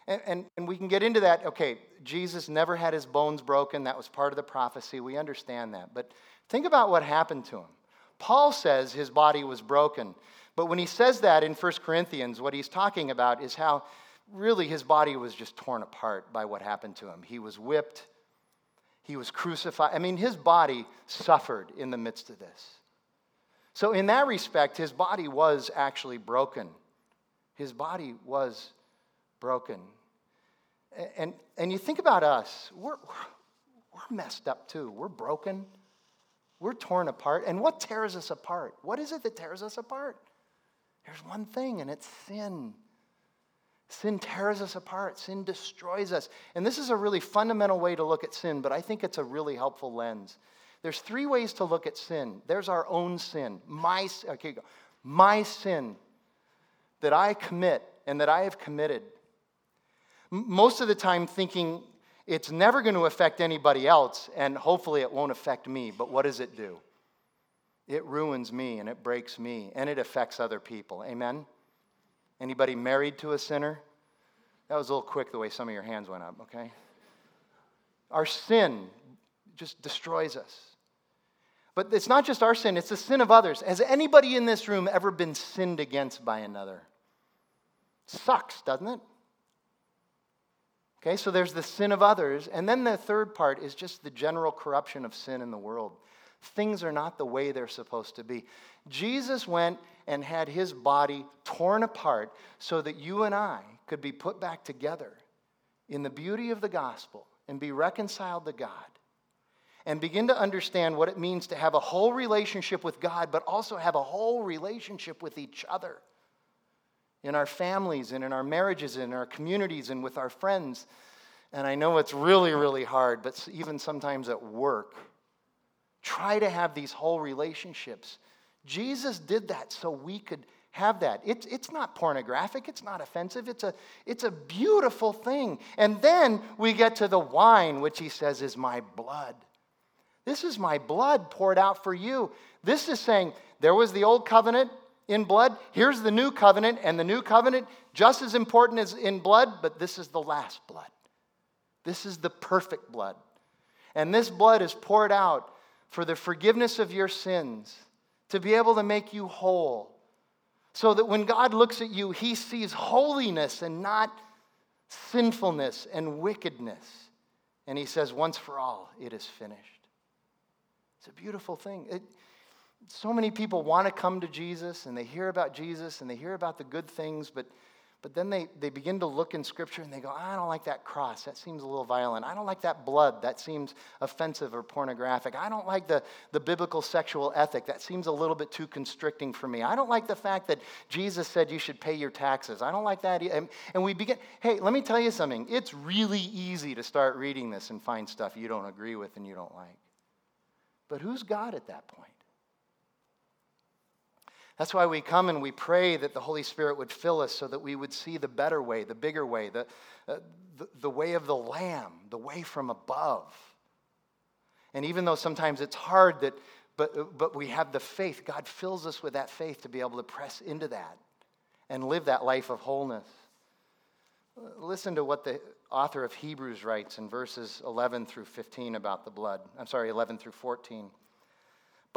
And, and, and, we can get into that. Okay, Jesus never had his bones broken. That was part of the prophecy. We understand that. But think about what happened to him. Paul says his body was broken. But when he says that in 1 Corinthians, what he's talking about is how really his body was just torn apart by what happened to him. He was whipped, he was crucified. I mean, his body suffered in the midst of this. So, in that respect, his body was actually broken. His body was broken. And, and you think about us, we're, we're messed up too. We're broken. We're torn apart. And what tears us apart? What is it that tears us apart? There's one thing, and it's sin. Sin tears us apart. Sin destroys us. And this is a really fundamental way to look at sin, but I think it's a really helpful lens. There's three ways to look at sin. There's our own sin, my okay, my sin that I commit and that I have committed most of the time thinking it's never going to affect anybody else, and hopefully it won't affect me. But what does it do? It ruins me and it breaks me and it affects other people. Amen? Anybody married to a sinner? That was a little quick the way some of your hands went up, okay? Our sin just destroys us. But it's not just our sin, it's the sin of others. Has anybody in this room ever been sinned against by another? Sucks, doesn't it? Okay, so there's the sin of others. And then the third part is just the general corruption of sin in the world. Things are not the way they're supposed to be. Jesus went and had his body torn apart so that you and I could be put back together in the beauty of the gospel and be reconciled to God and begin to understand what it means to have a whole relationship with God, but also have a whole relationship with each other in our families and in our marriages and in our communities and with our friends. And I know it's really, really hard, but even sometimes at work, try to have these whole relationships. Jesus did that so we could have that. It's, it's not pornographic, it's not offensive, it's a, it's a beautiful thing. And then we get to the wine, which he says is my blood. This is my blood poured out for you. This is saying there was the old covenant in blood, here's the new covenant, and the new covenant, just as important as in blood, but this is the last blood. This is the perfect blood. And this blood is poured out for the forgiveness of your sins, to be able to make you whole so that when God looks at you, he sees holiness and not sinfulness and wickedness. And he says, once for all, it is finished. It's a beautiful thing. It, so many people want to come to Jesus and they hear about Jesus and they hear about the good things, but but then they, they begin to look in Scripture and they go, I don't like that cross. That seems a little violent. I don't like that blood. That seems offensive or pornographic. I don't like the, the biblical sexual ethic. That seems a little bit too constricting for me. I don't like the fact that Jesus said you should pay your taxes. I don't like that. And, and we begin, hey, let me tell you something. It's really easy to start reading this and find stuff you don't agree with and you don't like. But who's God at that point? That's why we come and we pray that the Holy Spirit would fill us so that we would see the better way, the bigger way, the, uh, the, the way of the Lamb, the way from above. And even though sometimes it's hard that, but, but we have the faith, God fills us with that faith to be able to press into that and live that life of wholeness. Listen to what the author of Hebrews writes in verses 11 through 15 about the blood. I'm sorry, 11 through 14.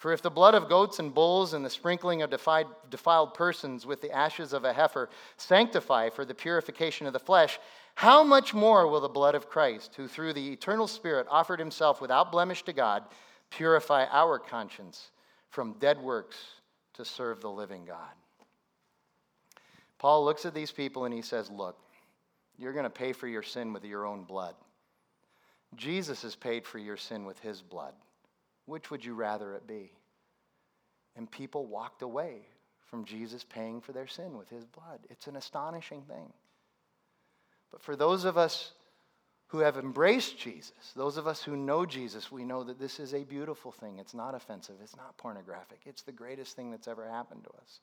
For if the blood of goats and bulls and the sprinkling of defiled persons with the ashes of a heifer sanctify for the purification of the flesh, how much more will the blood of Christ, who through the eternal Spirit offered himself without blemish to God, purify our conscience from dead works to serve the living God? Paul looks at these people and he says, Look, you're going to pay for your sin with your own blood. Jesus has paid for your sin with his blood. Which would you rather it be? And people walked away from Jesus paying for their sin with his blood. It's an astonishing thing. But for those of us who have embraced Jesus, those of us who know Jesus, we know that this is a beautiful thing. It's not offensive, it's not pornographic. It's the greatest thing that's ever happened to us.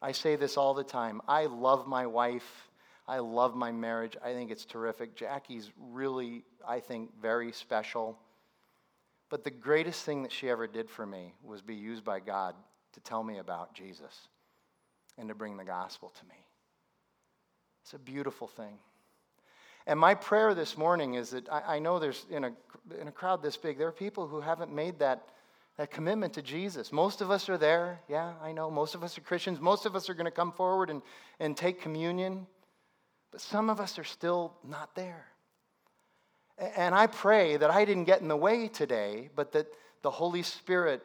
I say this all the time. I love my wife. I love my marriage. I think it's terrific. Jackie's really, I think, very special. But the greatest thing that she ever did for me was be used by God to tell me about Jesus and to bring the gospel to me. It's a beautiful thing. And my prayer this morning is that I, I, know there's, in a, in a crowd this big, there are people who haven't made that, that commitment to Jesus. Most of us are there. Yeah, I know. Most of us are Christians. Most of us are going to come forward and, and take communion. But some of us are still not there. And I pray that I didn't get in the way today, but that the Holy Spirit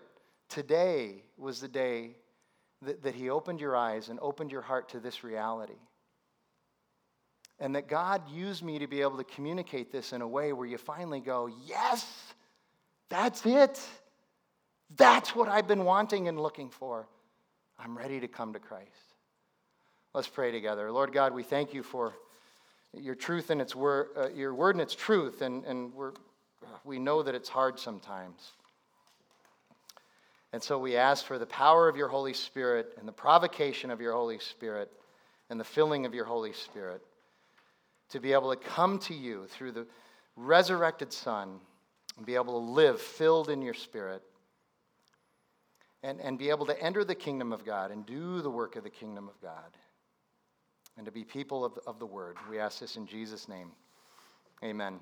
today was the day that, that He opened your eyes and opened your heart to this reality. And that God used me to be able to communicate this in a way where you finally go, Yes, that's it. That's what I've been wanting and looking for. I'm ready to come to Christ. Let's pray together. Lord God, we thank you for your truth and its word, uh, your word and its truth, and, and we're, uh, we know that it's hard sometimes. And so we ask for the power of your Holy Spirit and the provocation of your Holy Spirit and the filling of your Holy Spirit to be able to come to you through the resurrected Son and be able to live filled in your Spirit and, and be able to enter the kingdom of God and do the work of the kingdom of God and to be people of, of the word. We ask this in Jesus' name. Amen.